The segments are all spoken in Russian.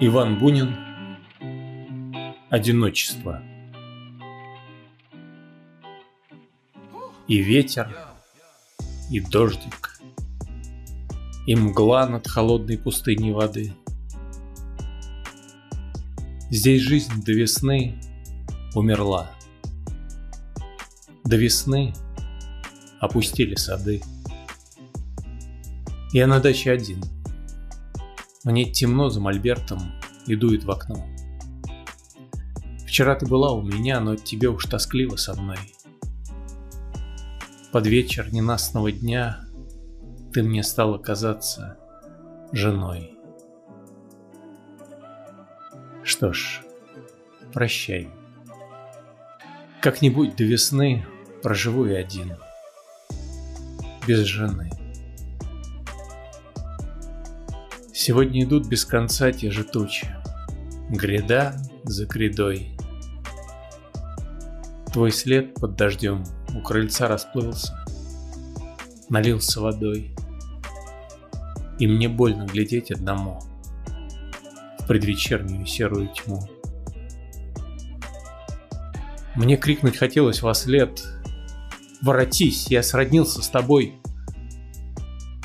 Иван Бунин Одиночество И ветер, и дождик, И мгла над холодной пустыней воды. Здесь жизнь до весны умерла. До весны опустили сады. Я на даче один — мне темно за мольбертом и дует в окно. Вчера ты была у меня, но тебе уж тоскливо со мной. Под вечер ненастного дня ты мне стала казаться женой. Что ж, прощай. Как-нибудь до весны проживу я один, без жены. Сегодня идут без конца те же тучи, Гряда за грядой. Твой след под дождем у крыльца расплылся, Налился водой. И мне больно глядеть одному В предвечернюю серую тьму. Мне крикнуть хотелось во след «Воротись, я сроднился с тобой!»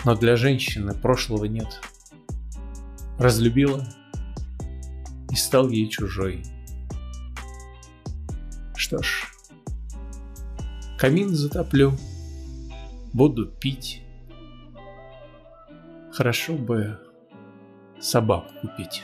Но для женщины прошлого нет — разлюбила и стал ей чужой. Что ж, камин затоплю, буду пить. Хорошо бы собаку купить.